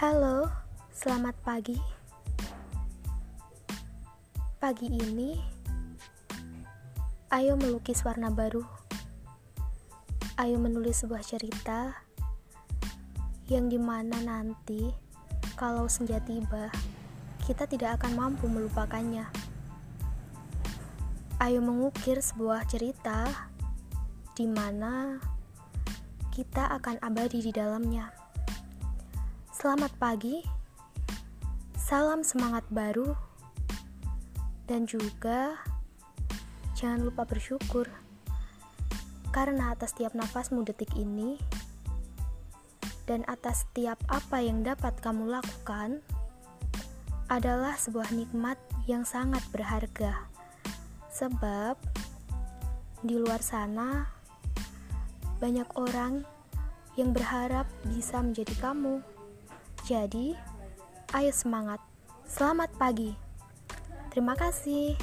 Halo, selamat pagi. Pagi ini, ayo melukis warna baru. Ayo menulis sebuah cerita yang di mana nanti, kalau senja tiba, kita tidak akan mampu melupakannya. Ayo mengukir sebuah cerita di mana kita akan abadi di dalamnya. Selamat pagi, salam semangat baru, dan juga jangan lupa bersyukur karena atas setiap nafasmu detik ini dan atas setiap apa yang dapat kamu lakukan adalah sebuah nikmat yang sangat berharga. Sebab di luar sana banyak orang yang berharap bisa menjadi kamu. Jadi, ayo semangat. Selamat pagi. Terima kasih.